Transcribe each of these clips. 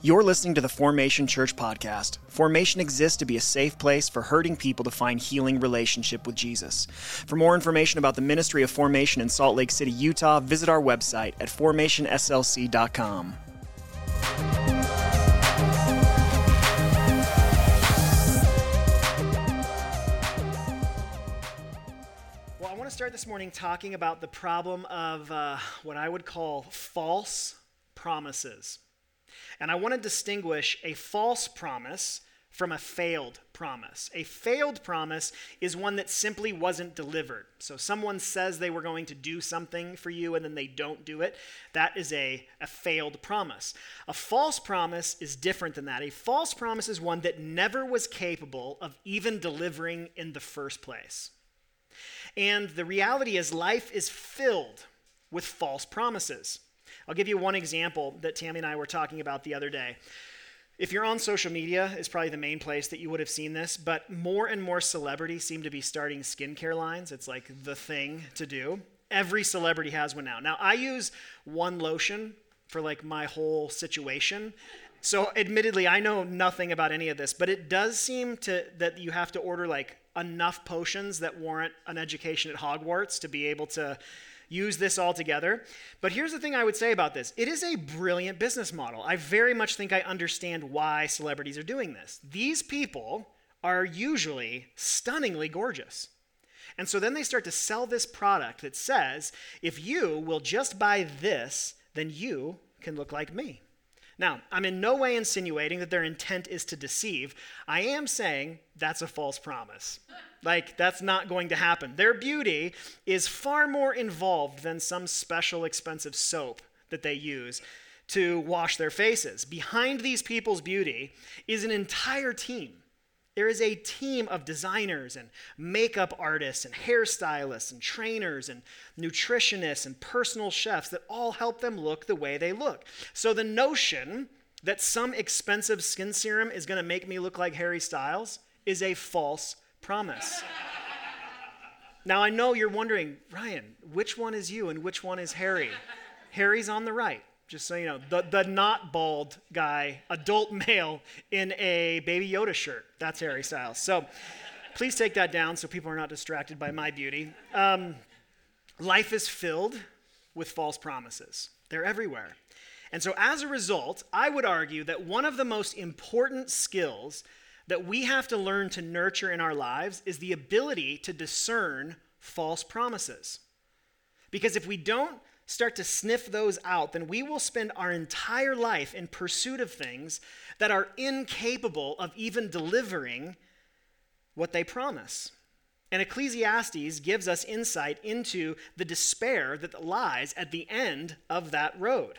You're listening to the Formation Church podcast. Formation exists to be a safe place for hurting people to find healing relationship with Jesus. For more information about the ministry of Formation in Salt Lake City, Utah, visit our website at formationslc.com. Well, I want to start this morning talking about the problem of uh, what I would call false promises. And I want to distinguish a false promise from a failed promise. A failed promise is one that simply wasn't delivered. So someone says they were going to do something for you and then they don't do it. That is a, a failed promise. A false promise is different than that. A false promise is one that never was capable of even delivering in the first place. And the reality is, life is filled with false promises. I'll give you one example that Tammy and I were talking about the other day. If you're on social media, is probably the main place that you would have seen this, but more and more celebrities seem to be starting skincare lines. It's like the thing to do. Every celebrity has one now. Now, I use one lotion for like my whole situation. So, admittedly, I know nothing about any of this, but it does seem to that you have to order like enough potions that warrant an education at Hogwarts to be able to use this all together. But here's the thing I would say about this it is a brilliant business model. I very much think I understand why celebrities are doing this. These people are usually stunningly gorgeous. And so then they start to sell this product that says, if you will just buy this, then you can look like me. Now, I'm in no way insinuating that their intent is to deceive. I am saying that's a false promise. Like, that's not going to happen. Their beauty is far more involved than some special expensive soap that they use to wash their faces. Behind these people's beauty is an entire team. There is a team of designers and makeup artists and hairstylists and trainers and nutritionists and personal chefs that all help them look the way they look. So the notion that some expensive skin serum is going to make me look like Harry Styles is a false promise. now, I know you're wondering, Ryan, which one is you and which one is Harry? Harry's on the right, just so you know. The, the not bald guy, adult male in a Baby Yoda shirt. That's Harry Styles. So please take that down so people are not distracted by my beauty. Um, life is filled with false promises, they're everywhere. And so, as a result, I would argue that one of the most important skills that we have to learn to nurture in our lives is the ability to discern false promises. Because if we don't start to sniff those out, then we will spend our entire life in pursuit of things that are incapable of even delivering what they promise. And Ecclesiastes gives us insight into the despair that lies at the end of that road.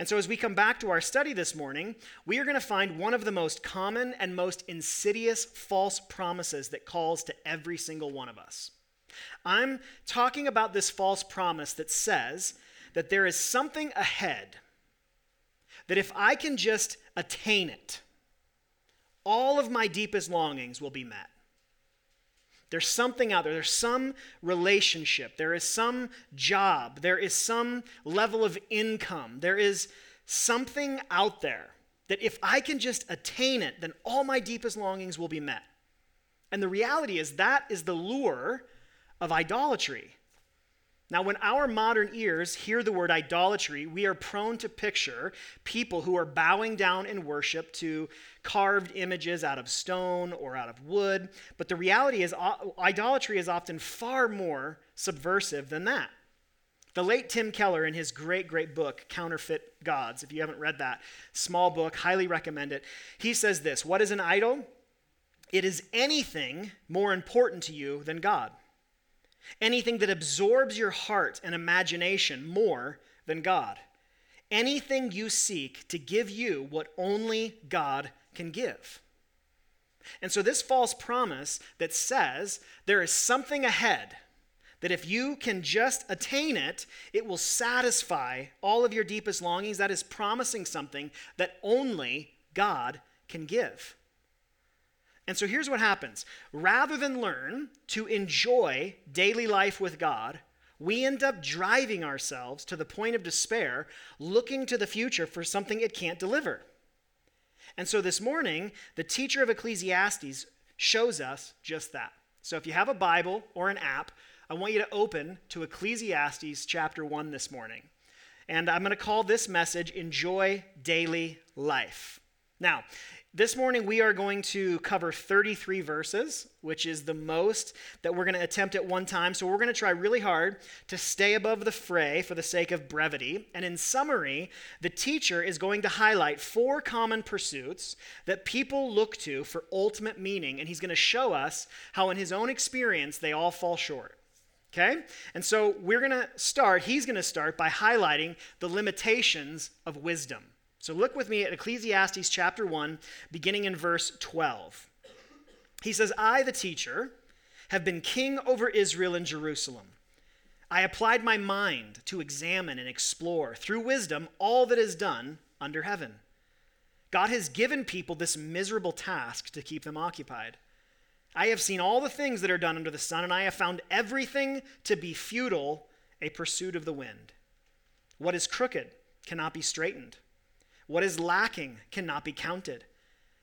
And so, as we come back to our study this morning, we are going to find one of the most common and most insidious false promises that calls to every single one of us. I'm talking about this false promise that says that there is something ahead, that if I can just attain it, all of my deepest longings will be met. There's something out there. There's some relationship. There is some job. There is some level of income. There is something out there that if I can just attain it, then all my deepest longings will be met. And the reality is that is the lure of idolatry. Now, when our modern ears hear the word idolatry, we are prone to picture people who are bowing down in worship to carved images out of stone or out of wood. But the reality is, idolatry is often far more subversive than that. The late Tim Keller, in his great, great book, Counterfeit Gods, if you haven't read that, small book, highly recommend it. He says this What is an idol? It is anything more important to you than God anything that absorbs your heart and imagination more than God, anything you seek to give you what only God can give. And so, this false promise that says there is something ahead, that if you can just attain it, it will satisfy all of your deepest longings, that is promising something that only God can give. And so here's what happens rather than learn to enjoy daily life with God, we end up driving ourselves to the point of despair, looking to the future for something it can't deliver. And so this morning, the teacher of Ecclesiastes shows us just that. So if you have a Bible or an app, I want you to open to Ecclesiastes chapter 1 this morning. And I'm going to call this message Enjoy Daily Life. Now, this morning, we are going to cover 33 verses, which is the most that we're going to attempt at one time. So, we're going to try really hard to stay above the fray for the sake of brevity. And in summary, the teacher is going to highlight four common pursuits that people look to for ultimate meaning. And he's going to show us how, in his own experience, they all fall short. Okay? And so, we're going to start, he's going to start by highlighting the limitations of wisdom. So look with me at Ecclesiastes chapter 1, beginning in verse 12. He says, I, the teacher, have been king over Israel and Jerusalem. I applied my mind to examine and explore through wisdom all that is done under heaven. God has given people this miserable task to keep them occupied. I have seen all the things that are done under the sun, and I have found everything to be futile, a pursuit of the wind. What is crooked cannot be straightened what is lacking cannot be counted.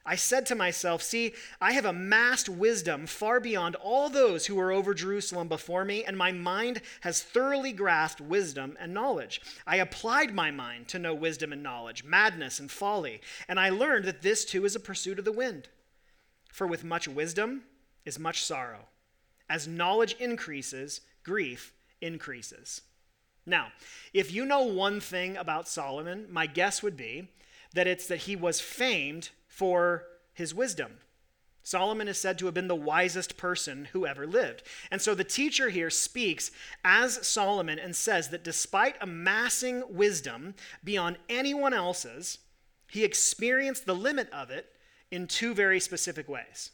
I said to myself, See, I have amassed wisdom far beyond all those who were over Jerusalem before me, and my mind has thoroughly grasped wisdom and knowledge. I applied my mind to know wisdom and knowledge, madness and folly, and I learned that this too is a pursuit of the wind. For with much wisdom is much sorrow. As knowledge increases, grief increases. Now, if you know one thing about Solomon, my guess would be that it's that he was famed for his wisdom. Solomon is said to have been the wisest person who ever lived. And so the teacher here speaks as Solomon and says that despite amassing wisdom beyond anyone else's, he experienced the limit of it in two very specific ways.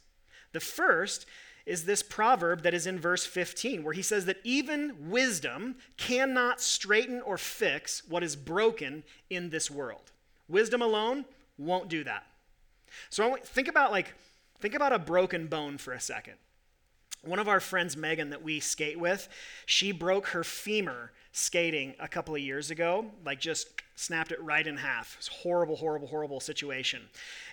The first is this proverb that is in verse 15, where he says that even wisdom cannot straighten or fix what is broken in this world. Wisdom alone won't do that. So think about like think about a broken bone for a second. One of our friends, Megan, that we skate with, she broke her femur skating a couple of years ago, like just snapped it right in half. It's horrible, horrible, horrible situation.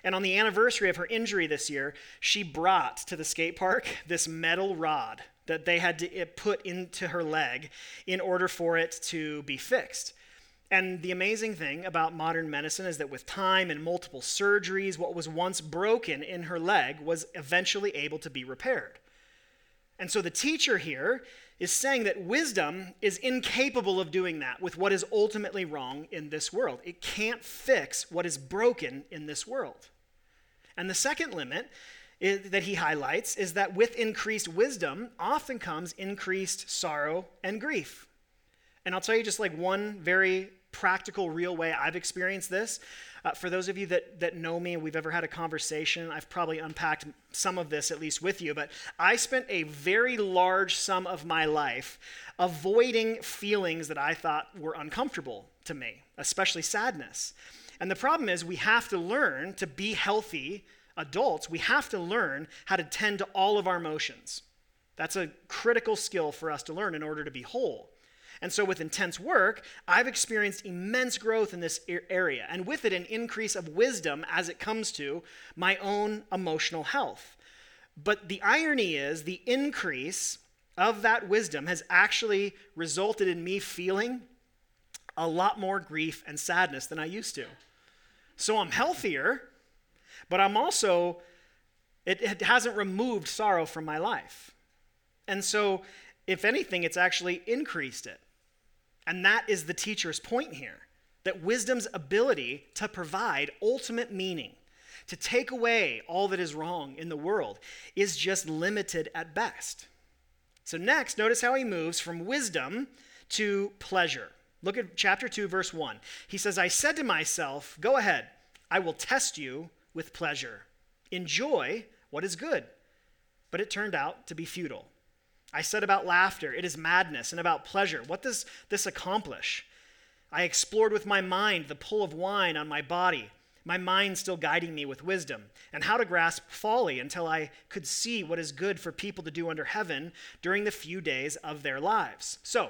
And on the anniversary of her injury this year, she brought to the skate park this metal rod that they had to put into her leg in order for it to be fixed. And the amazing thing about modern medicine is that with time and multiple surgeries, what was once broken in her leg was eventually able to be repaired. And so the teacher here is saying that wisdom is incapable of doing that with what is ultimately wrong in this world. It can't fix what is broken in this world. And the second limit is, that he highlights is that with increased wisdom often comes increased sorrow and grief. And I'll tell you just like one very practical, real way I've experienced this. Uh, for those of you that, that know me and we've ever had a conversation, I've probably unpacked some of this at least with you, but I spent a very large sum of my life avoiding feelings that I thought were uncomfortable to me, especially sadness. And the problem is, we have to learn to be healthy adults, we have to learn how to tend to all of our emotions. That's a critical skill for us to learn in order to be whole. And so, with intense work, I've experienced immense growth in this area, and with it, an increase of wisdom as it comes to my own emotional health. But the irony is, the increase of that wisdom has actually resulted in me feeling a lot more grief and sadness than I used to. So I'm healthier, but I'm also, it, it hasn't removed sorrow from my life. And so, if anything, it's actually increased it. And that is the teacher's point here that wisdom's ability to provide ultimate meaning, to take away all that is wrong in the world, is just limited at best. So, next, notice how he moves from wisdom to pleasure. Look at chapter 2, verse 1. He says, I said to myself, Go ahead, I will test you with pleasure. Enjoy what is good. But it turned out to be futile. I said about laughter, it is madness, and about pleasure. What does this accomplish? I explored with my mind the pull of wine on my body, my mind still guiding me with wisdom, and how to grasp folly until I could see what is good for people to do under heaven during the few days of their lives. So,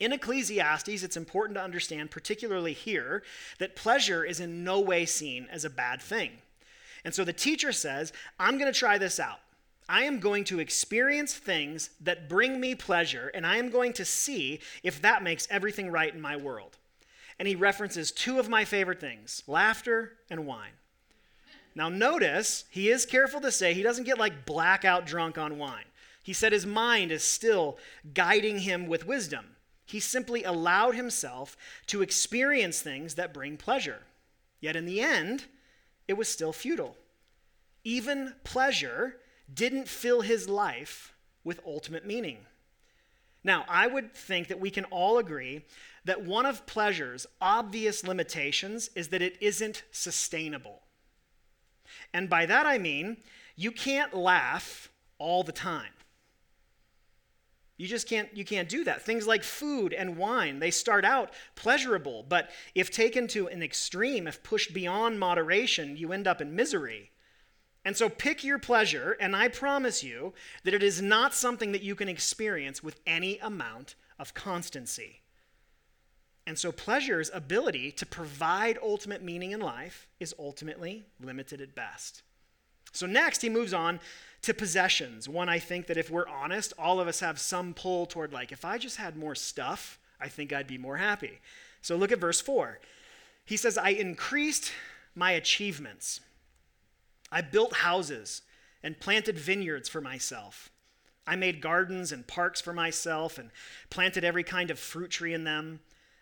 in Ecclesiastes, it's important to understand, particularly here, that pleasure is in no way seen as a bad thing. And so the teacher says, I'm going to try this out. I am going to experience things that bring me pleasure, and I am going to see if that makes everything right in my world. And he references two of my favorite things laughter and wine. Now, notice he is careful to say he doesn't get like blackout drunk on wine. He said his mind is still guiding him with wisdom. He simply allowed himself to experience things that bring pleasure. Yet in the end, it was still futile. Even pleasure didn't fill his life with ultimate meaning. Now, I would think that we can all agree that one of pleasure's obvious limitations is that it isn't sustainable. And by that I mean, you can't laugh all the time. You just can't you can't do that. Things like food and wine, they start out pleasurable, but if taken to an extreme, if pushed beyond moderation, you end up in misery. And so pick your pleasure, and I promise you that it is not something that you can experience with any amount of constancy. And so pleasure's ability to provide ultimate meaning in life is ultimately limited at best. So next, he moves on to possessions. One, I think that if we're honest, all of us have some pull toward, like, if I just had more stuff, I think I'd be more happy. So look at verse 4. He says, I increased my achievements. I built houses and planted vineyards for myself. I made gardens and parks for myself and planted every kind of fruit tree in them.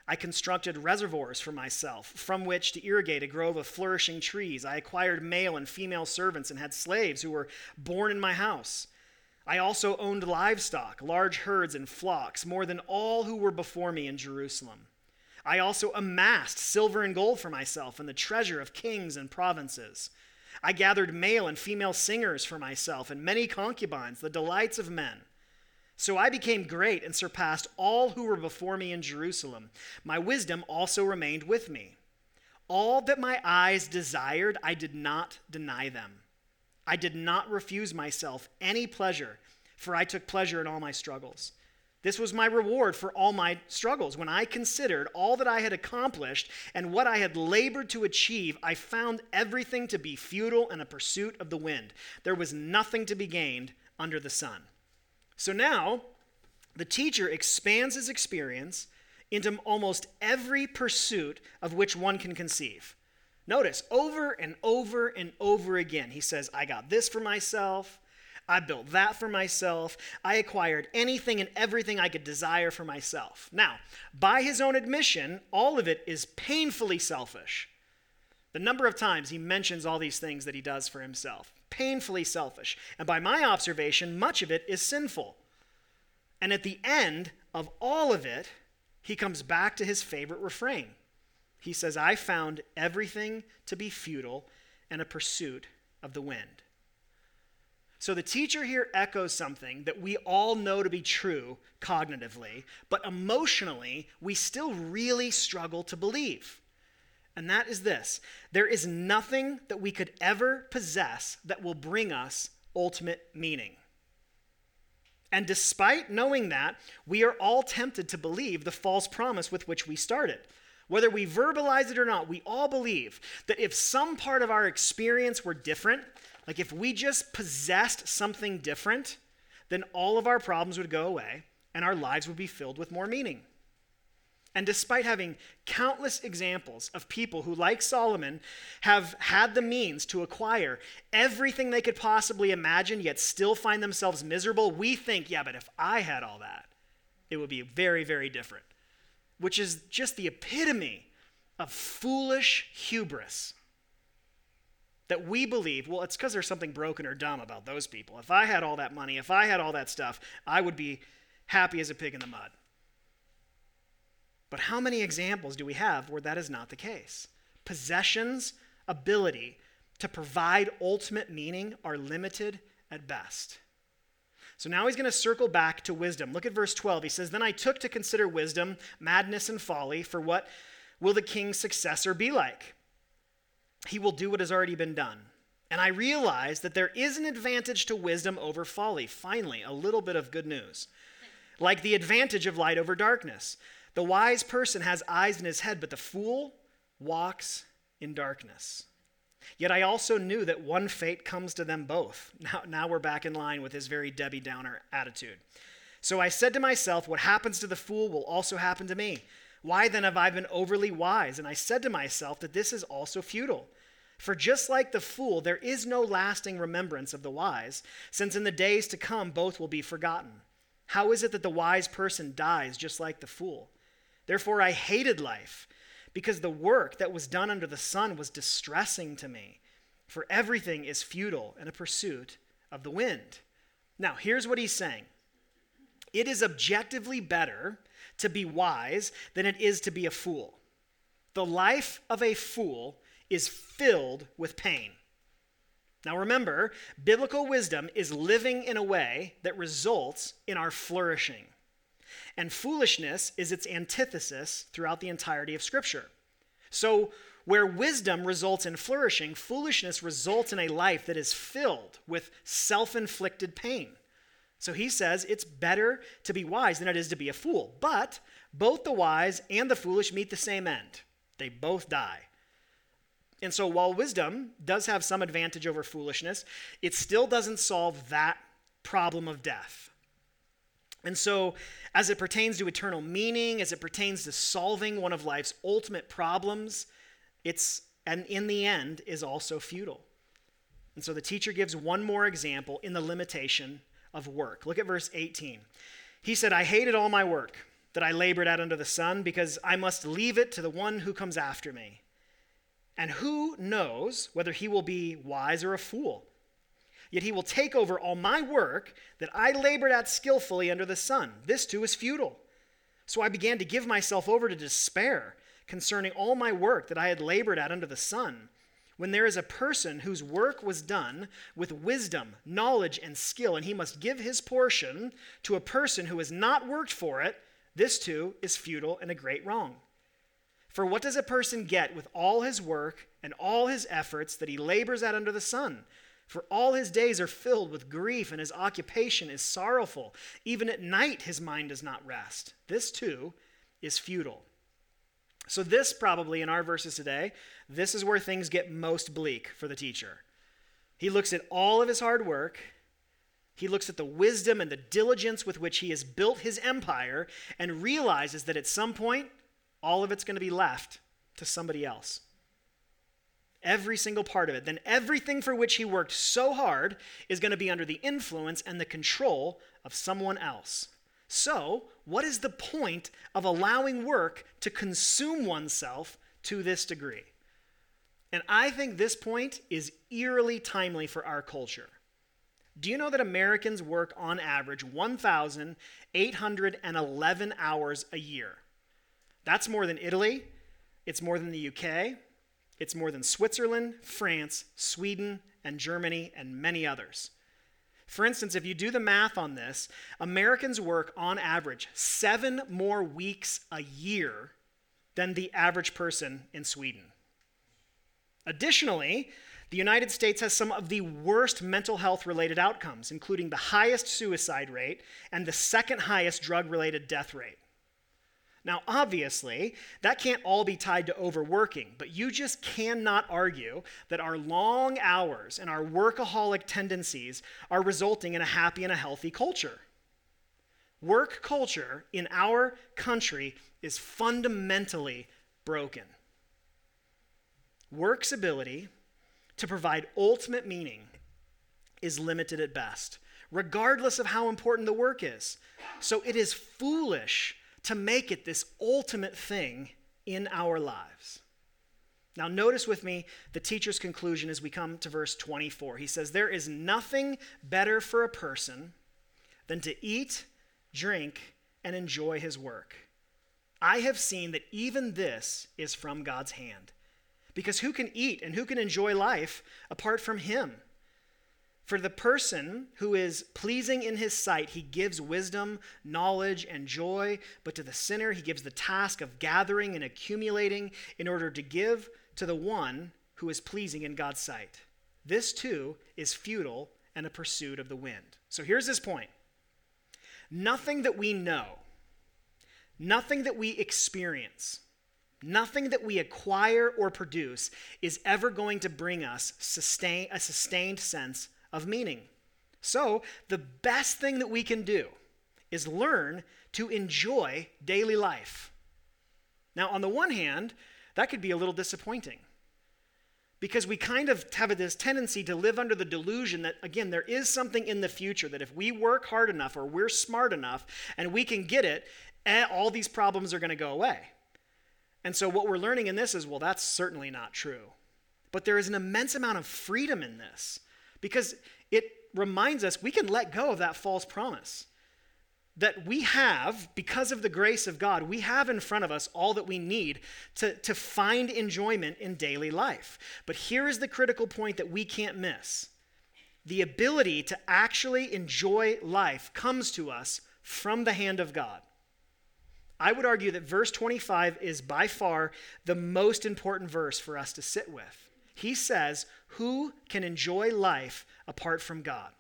I constructed reservoirs for myself from which to irrigate a grove of flourishing trees. I acquired male and female servants and had slaves who were born in my house. I also owned livestock, large herds and flocks, more than all who were before me in Jerusalem. I also amassed silver and gold for myself and the treasure of kings and provinces. I gathered male and female singers for myself and many concubines, the delights of men. So I became great and surpassed all who were before me in Jerusalem. My wisdom also remained with me. All that my eyes desired, I did not deny them. I did not refuse myself any pleasure, for I took pleasure in all my struggles. This was my reward for all my struggles. When I considered all that I had accomplished and what I had labored to achieve, I found everything to be futile and a pursuit of the wind. There was nothing to be gained under the sun. So now, the teacher expands his experience into almost every pursuit of which one can conceive. Notice, over and over and over again, he says, I got this for myself. I built that for myself. I acquired anything and everything I could desire for myself. Now, by his own admission, all of it is painfully selfish. The number of times he mentions all these things that he does for himself, painfully selfish. And by my observation, much of it is sinful. And at the end of all of it, he comes back to his favorite refrain. He says, I found everything to be futile and a pursuit of the wind. So the teacher here echoes something that we all know to be true cognitively, but emotionally, we still really struggle to believe. And that is this there is nothing that we could ever possess that will bring us ultimate meaning. And despite knowing that, we are all tempted to believe the false promise with which we started. Whether we verbalize it or not, we all believe that if some part of our experience were different, like if we just possessed something different, then all of our problems would go away and our lives would be filled with more meaning. And despite having countless examples of people who, like Solomon, have had the means to acquire everything they could possibly imagine, yet still find themselves miserable, we think, yeah, but if I had all that, it would be very, very different. Which is just the epitome of foolish hubris that we believe, well, it's because there's something broken or dumb about those people. If I had all that money, if I had all that stuff, I would be happy as a pig in the mud. But how many examples do we have where that is not the case? Possessions' ability to provide ultimate meaning are limited at best. So now he's going to circle back to wisdom. Look at verse 12. He says, Then I took to consider wisdom, madness, and folly, for what will the king's successor be like? He will do what has already been done. And I realize that there is an advantage to wisdom over folly. Finally, a little bit of good news. Like the advantage of light over darkness. The wise person has eyes in his head, but the fool walks in darkness. Yet I also knew that one fate comes to them both. Now, now we're back in line with his very Debbie Downer attitude. So I said to myself, What happens to the fool will also happen to me. Why then have I been overly wise? And I said to myself that this is also futile. For just like the fool, there is no lasting remembrance of the wise, since in the days to come both will be forgotten. How is it that the wise person dies just like the fool? Therefore I hated life, because the work that was done under the sun was distressing to me. For everything is futile and a pursuit of the wind. Now, here's what he's saying it is objectively better to be wise than it is to be a fool. The life of a fool is filled with pain. Now remember, biblical wisdom is living in a way that results in our flourishing. And foolishness is its antithesis throughout the entirety of Scripture. So, where wisdom results in flourishing, foolishness results in a life that is filled with self inflicted pain. So he says it's better to be wise than it is to be a fool. But both the wise and the foolish meet the same end they both die. And so while wisdom does have some advantage over foolishness, it still doesn't solve that problem of death. And so, as it pertains to eternal meaning, as it pertains to solving one of life's ultimate problems, it's, and in the end, is also futile. And so the teacher gives one more example in the limitation of work. Look at verse 18. He said, I hated all my work that I labored at under the sun because I must leave it to the one who comes after me. And who knows whether he will be wise or a fool? Yet he will take over all my work that I labored at skillfully under the sun. This too is futile. So I began to give myself over to despair concerning all my work that I had labored at under the sun. When there is a person whose work was done with wisdom, knowledge, and skill, and he must give his portion to a person who has not worked for it, this too is futile and a great wrong. For what does a person get with all his work and all his efforts that he labors at under the sun? For all his days are filled with grief, and his occupation is sorrowful. Even at night, his mind does not rest. This too is futile. So, this probably in our verses today, this is where things get most bleak for the teacher. He looks at all of his hard work, he looks at the wisdom and the diligence with which he has built his empire, and realizes that at some point, all of it's going to be left to somebody else. Every single part of it. Then everything for which he worked so hard is going to be under the influence and the control of someone else. So, what is the point of allowing work to consume oneself to this degree? And I think this point is eerily timely for our culture. Do you know that Americans work on average 1,811 hours a year? That's more than Italy, it's more than the UK, it's more than Switzerland, France, Sweden, and Germany, and many others. For instance, if you do the math on this, Americans work on average seven more weeks a year than the average person in Sweden. Additionally, the United States has some of the worst mental health related outcomes, including the highest suicide rate and the second highest drug related death rate. Now, obviously, that can't all be tied to overworking, but you just cannot argue that our long hours and our workaholic tendencies are resulting in a happy and a healthy culture. Work culture in our country is fundamentally broken. Work's ability to provide ultimate meaning is limited at best, regardless of how important the work is. So it is foolish to make it this ultimate thing in our lives. Now, notice with me the teacher's conclusion as we come to verse 24. He says, There is nothing better for a person than to eat, drink, and enjoy his work. I have seen that even this is from God's hand. Because who can eat and who can enjoy life apart from him? For the person who is pleasing in his sight, he gives wisdom, knowledge, and joy, but to the sinner, he gives the task of gathering and accumulating in order to give to the one who is pleasing in God's sight. This too is futile and a pursuit of the wind. So here's this point nothing that we know, nothing that we experience, Nothing that we acquire or produce is ever going to bring us sustain, a sustained sense of meaning. So, the best thing that we can do is learn to enjoy daily life. Now, on the one hand, that could be a little disappointing because we kind of have this tendency to live under the delusion that, again, there is something in the future that if we work hard enough or we're smart enough and we can get it, eh, all these problems are going to go away. And so, what we're learning in this is well, that's certainly not true. But there is an immense amount of freedom in this because it reminds us we can let go of that false promise that we have, because of the grace of God, we have in front of us all that we need to, to find enjoyment in daily life. But here is the critical point that we can't miss the ability to actually enjoy life comes to us from the hand of God. I would argue that verse 25 is by far the most important verse for us to sit with. He says, Who can enjoy life apart from God?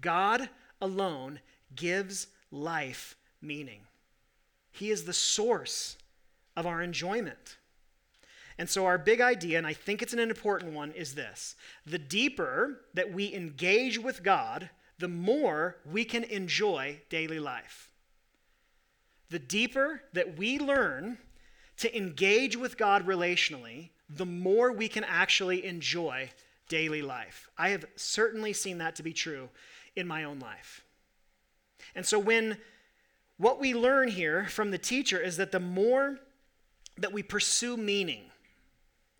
God alone gives life meaning. He is the source of our enjoyment. And so, our big idea, and I think it's an important one, is this the deeper that we engage with God, the more we can enjoy daily life. The deeper that we learn to engage with God relationally, the more we can actually enjoy daily life. I have certainly seen that to be true in my own life. And so, when what we learn here from the teacher is that the more that we pursue meaning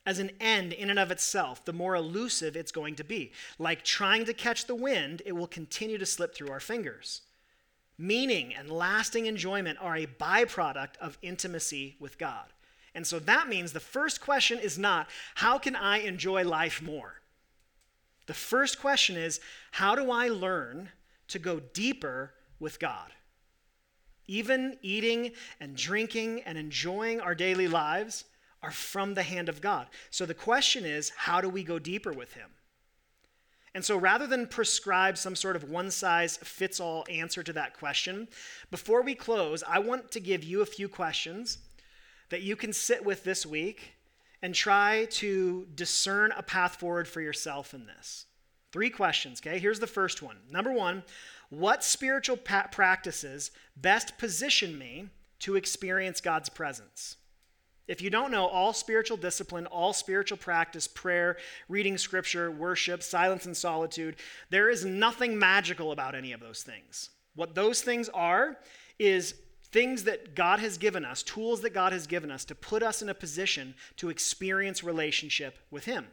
as an end in and of itself, the more elusive it's going to be. Like trying to catch the wind, it will continue to slip through our fingers. Meaning and lasting enjoyment are a byproduct of intimacy with God. And so that means the first question is not, how can I enjoy life more? The first question is, how do I learn to go deeper with God. Even eating and drinking and enjoying our daily lives are from the hand of God. So the question is, how do we go deeper with Him? And so rather than prescribe some sort of one size fits all answer to that question, before we close, I want to give you a few questions that you can sit with this week and try to discern a path forward for yourself in this. Three questions, okay? Here's the first one. Number one, what spiritual pa- practices best position me to experience God's presence? If you don't know, all spiritual discipline, all spiritual practice, prayer, reading scripture, worship, silence and solitude, there is nothing magical about any of those things. What those things are is things that God has given us, tools that God has given us to put us in a position to experience relationship with Him.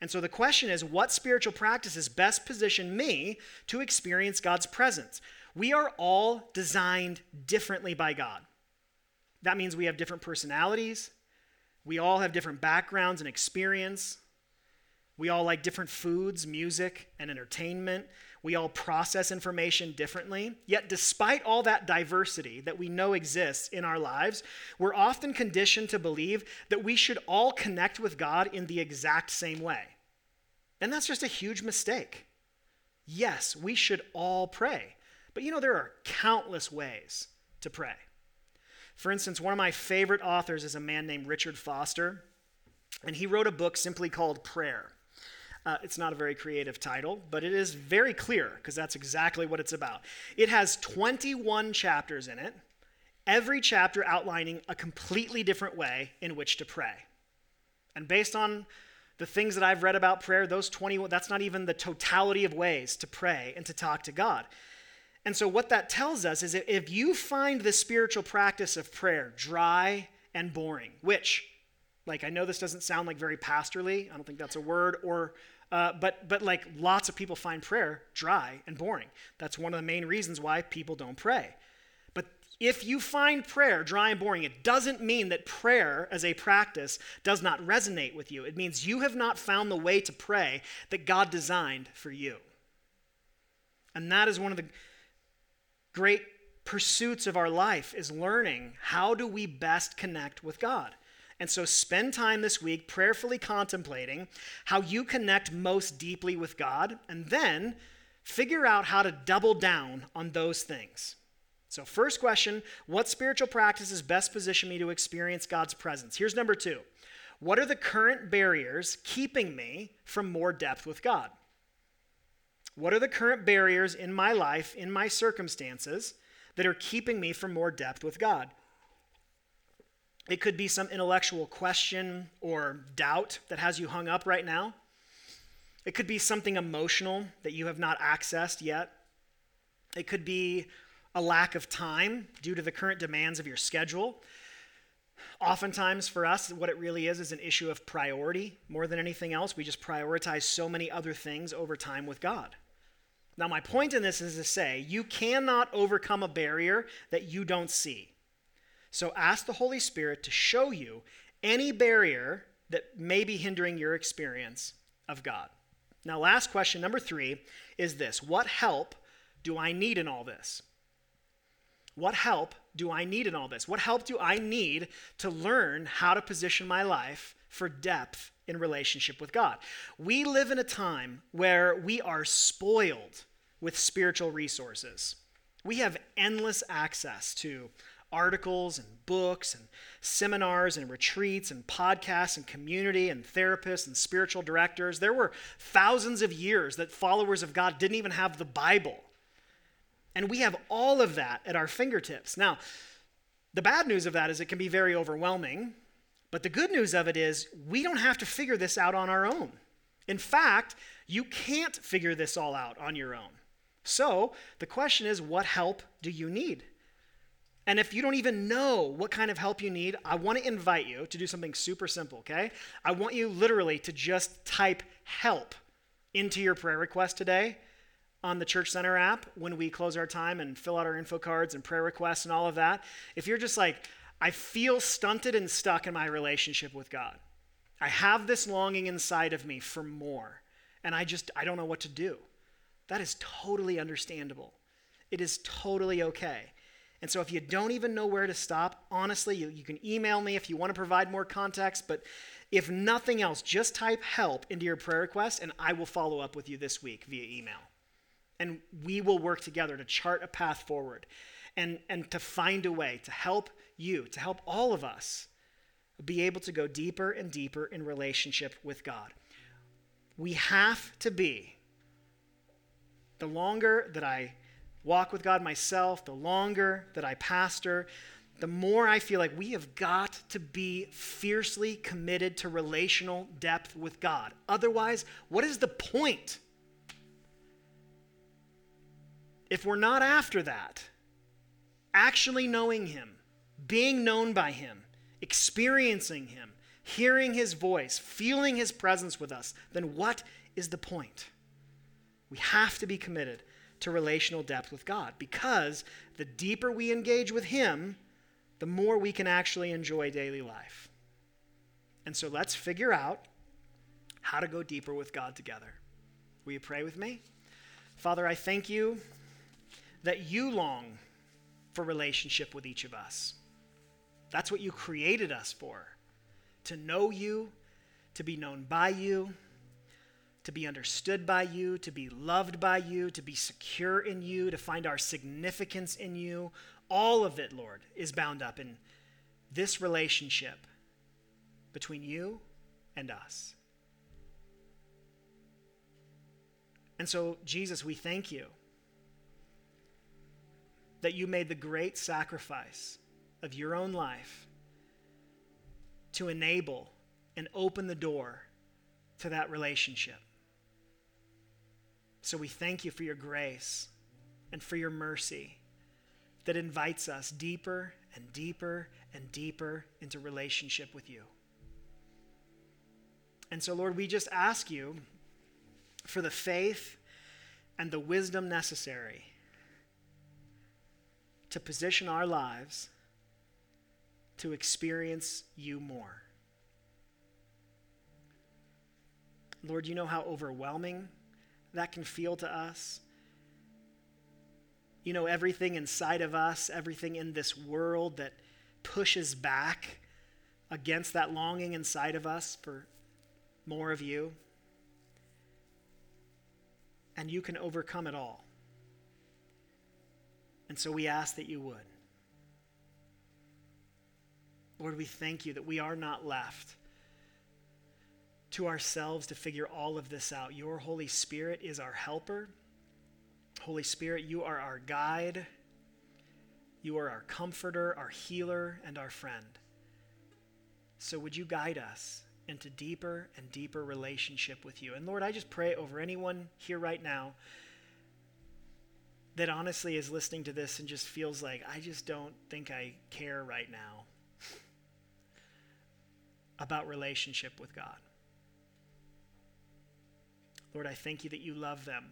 And so the question is what spiritual practices best position me to experience God's presence? We are all designed differently by God. That means we have different personalities, we all have different backgrounds and experience. We all like different foods, music, and entertainment. We all process information differently. Yet, despite all that diversity that we know exists in our lives, we're often conditioned to believe that we should all connect with God in the exact same way. And that's just a huge mistake. Yes, we should all pray, but you know, there are countless ways to pray. For instance, one of my favorite authors is a man named Richard Foster, and he wrote a book simply called Prayer. Uh, it's not a very creative title, but it is very clear because that's exactly what it's about. It has 21 chapters in it, every chapter outlining a completely different way in which to pray. And based on the things that I've read about prayer, those 20, that's not even the totality of ways to pray and to talk to God. And so, what that tells us is that if you find the spiritual practice of prayer dry and boring, which like, I know this doesn't sound like very pastorly. I don't think that's a word. Or, uh, but, but like, lots of people find prayer dry and boring. That's one of the main reasons why people don't pray. But if you find prayer dry and boring, it doesn't mean that prayer as a practice does not resonate with you. It means you have not found the way to pray that God designed for you. And that is one of the great pursuits of our life is learning how do we best connect with God. And so spend time this week prayerfully contemplating how you connect most deeply with God, and then figure out how to double down on those things. So, first question What spiritual practices best position me to experience God's presence? Here's number two What are the current barriers keeping me from more depth with God? What are the current barriers in my life, in my circumstances, that are keeping me from more depth with God? It could be some intellectual question or doubt that has you hung up right now. It could be something emotional that you have not accessed yet. It could be a lack of time due to the current demands of your schedule. Oftentimes, for us, what it really is is an issue of priority more than anything else. We just prioritize so many other things over time with God. Now, my point in this is to say you cannot overcome a barrier that you don't see. So ask the Holy Spirit to show you any barrier that may be hindering your experience of God. Now, last question, number three, is this What help do I need in all this? What help do I need in all this? What help do I need to learn how to position my life for depth in relationship with God? We live in a time where we are spoiled with spiritual resources. We have endless access to articles and books and seminars and retreats and podcasts and community and therapists and spiritual directors. There were thousands of years that followers of God didn't even have the Bible. And we have all of that at our fingertips. Now, the bad news of that is it can be very overwhelming, but the good news of it is we don't have to figure this out on our own. In fact, you can't figure this all out on your own. So, the question is what help do you need? And if you don't even know what kind of help you need, I want to invite you to do something super simple, okay? I want you literally to just type help into your prayer request today on the Church Center app when we close our time and fill out our info cards and prayer requests and all of that. If you're just like, I feel stunted and stuck in my relationship with God, I have this longing inside of me for more, and I just, I don't know what to do. That is totally understandable. It is totally okay. And so if you don't even know where to stop, honestly, you, you can email me if you want to provide more context. But if nothing else, just type help into your prayer request and I will follow up with you this week via email. And we will work together to chart a path forward and, and to find a way to help you, to help all of us be able to go deeper and deeper in relationship with God. We have to be, the longer that I walk with God myself, the longer that I pastor, the more I feel like we have got to be fiercely committed to relational depth with God. Otherwise, what is the point? If we're not after that, actually knowing Him, being known by Him, experiencing Him, hearing His voice, feeling His presence with us, then what is the point? We have to be committed to relational depth with God because the deeper we engage with Him, the more we can actually enjoy daily life. And so let's figure out how to go deeper with God together. Will you pray with me? Father, I thank you that you long for relationship with each of us. That's what you created us for to know you, to be known by you to be understood by you, to be loved by you, to be secure in you, to find our significance in you. All of it, Lord, is bound up in this relationship between you and us. And so, Jesus, we thank you that you made the great sacrifice of your own life to enable and open the door to that relationship. So we thank you for your grace and for your mercy that invites us deeper and deeper and deeper into relationship with you. And so, Lord, we just ask you for the faith and the wisdom necessary to position our lives to experience you more. Lord, you know how overwhelming that can feel to us. You know, everything inside of us, everything in this world that pushes back against that longing inside of us for more of you. And you can overcome it all. And so we ask that you would. Lord, we thank you that we are not left to ourselves to figure all of this out. Your Holy Spirit is our helper. Holy Spirit, you are our guide. You are our comforter, our healer, and our friend. So would you guide us into deeper and deeper relationship with you? And Lord, I just pray over anyone here right now that honestly is listening to this and just feels like, I just don't think I care right now about relationship with God. Lord, I thank you that you love them,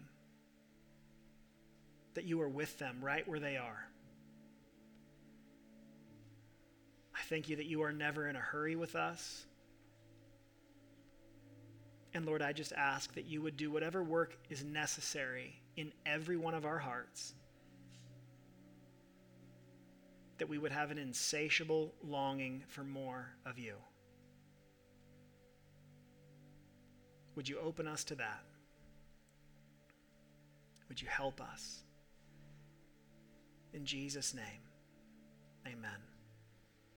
that you are with them right where they are. I thank you that you are never in a hurry with us. And Lord, I just ask that you would do whatever work is necessary in every one of our hearts, that we would have an insatiable longing for more of you. Would you open us to that? Would you help us? In Jesus' name, amen.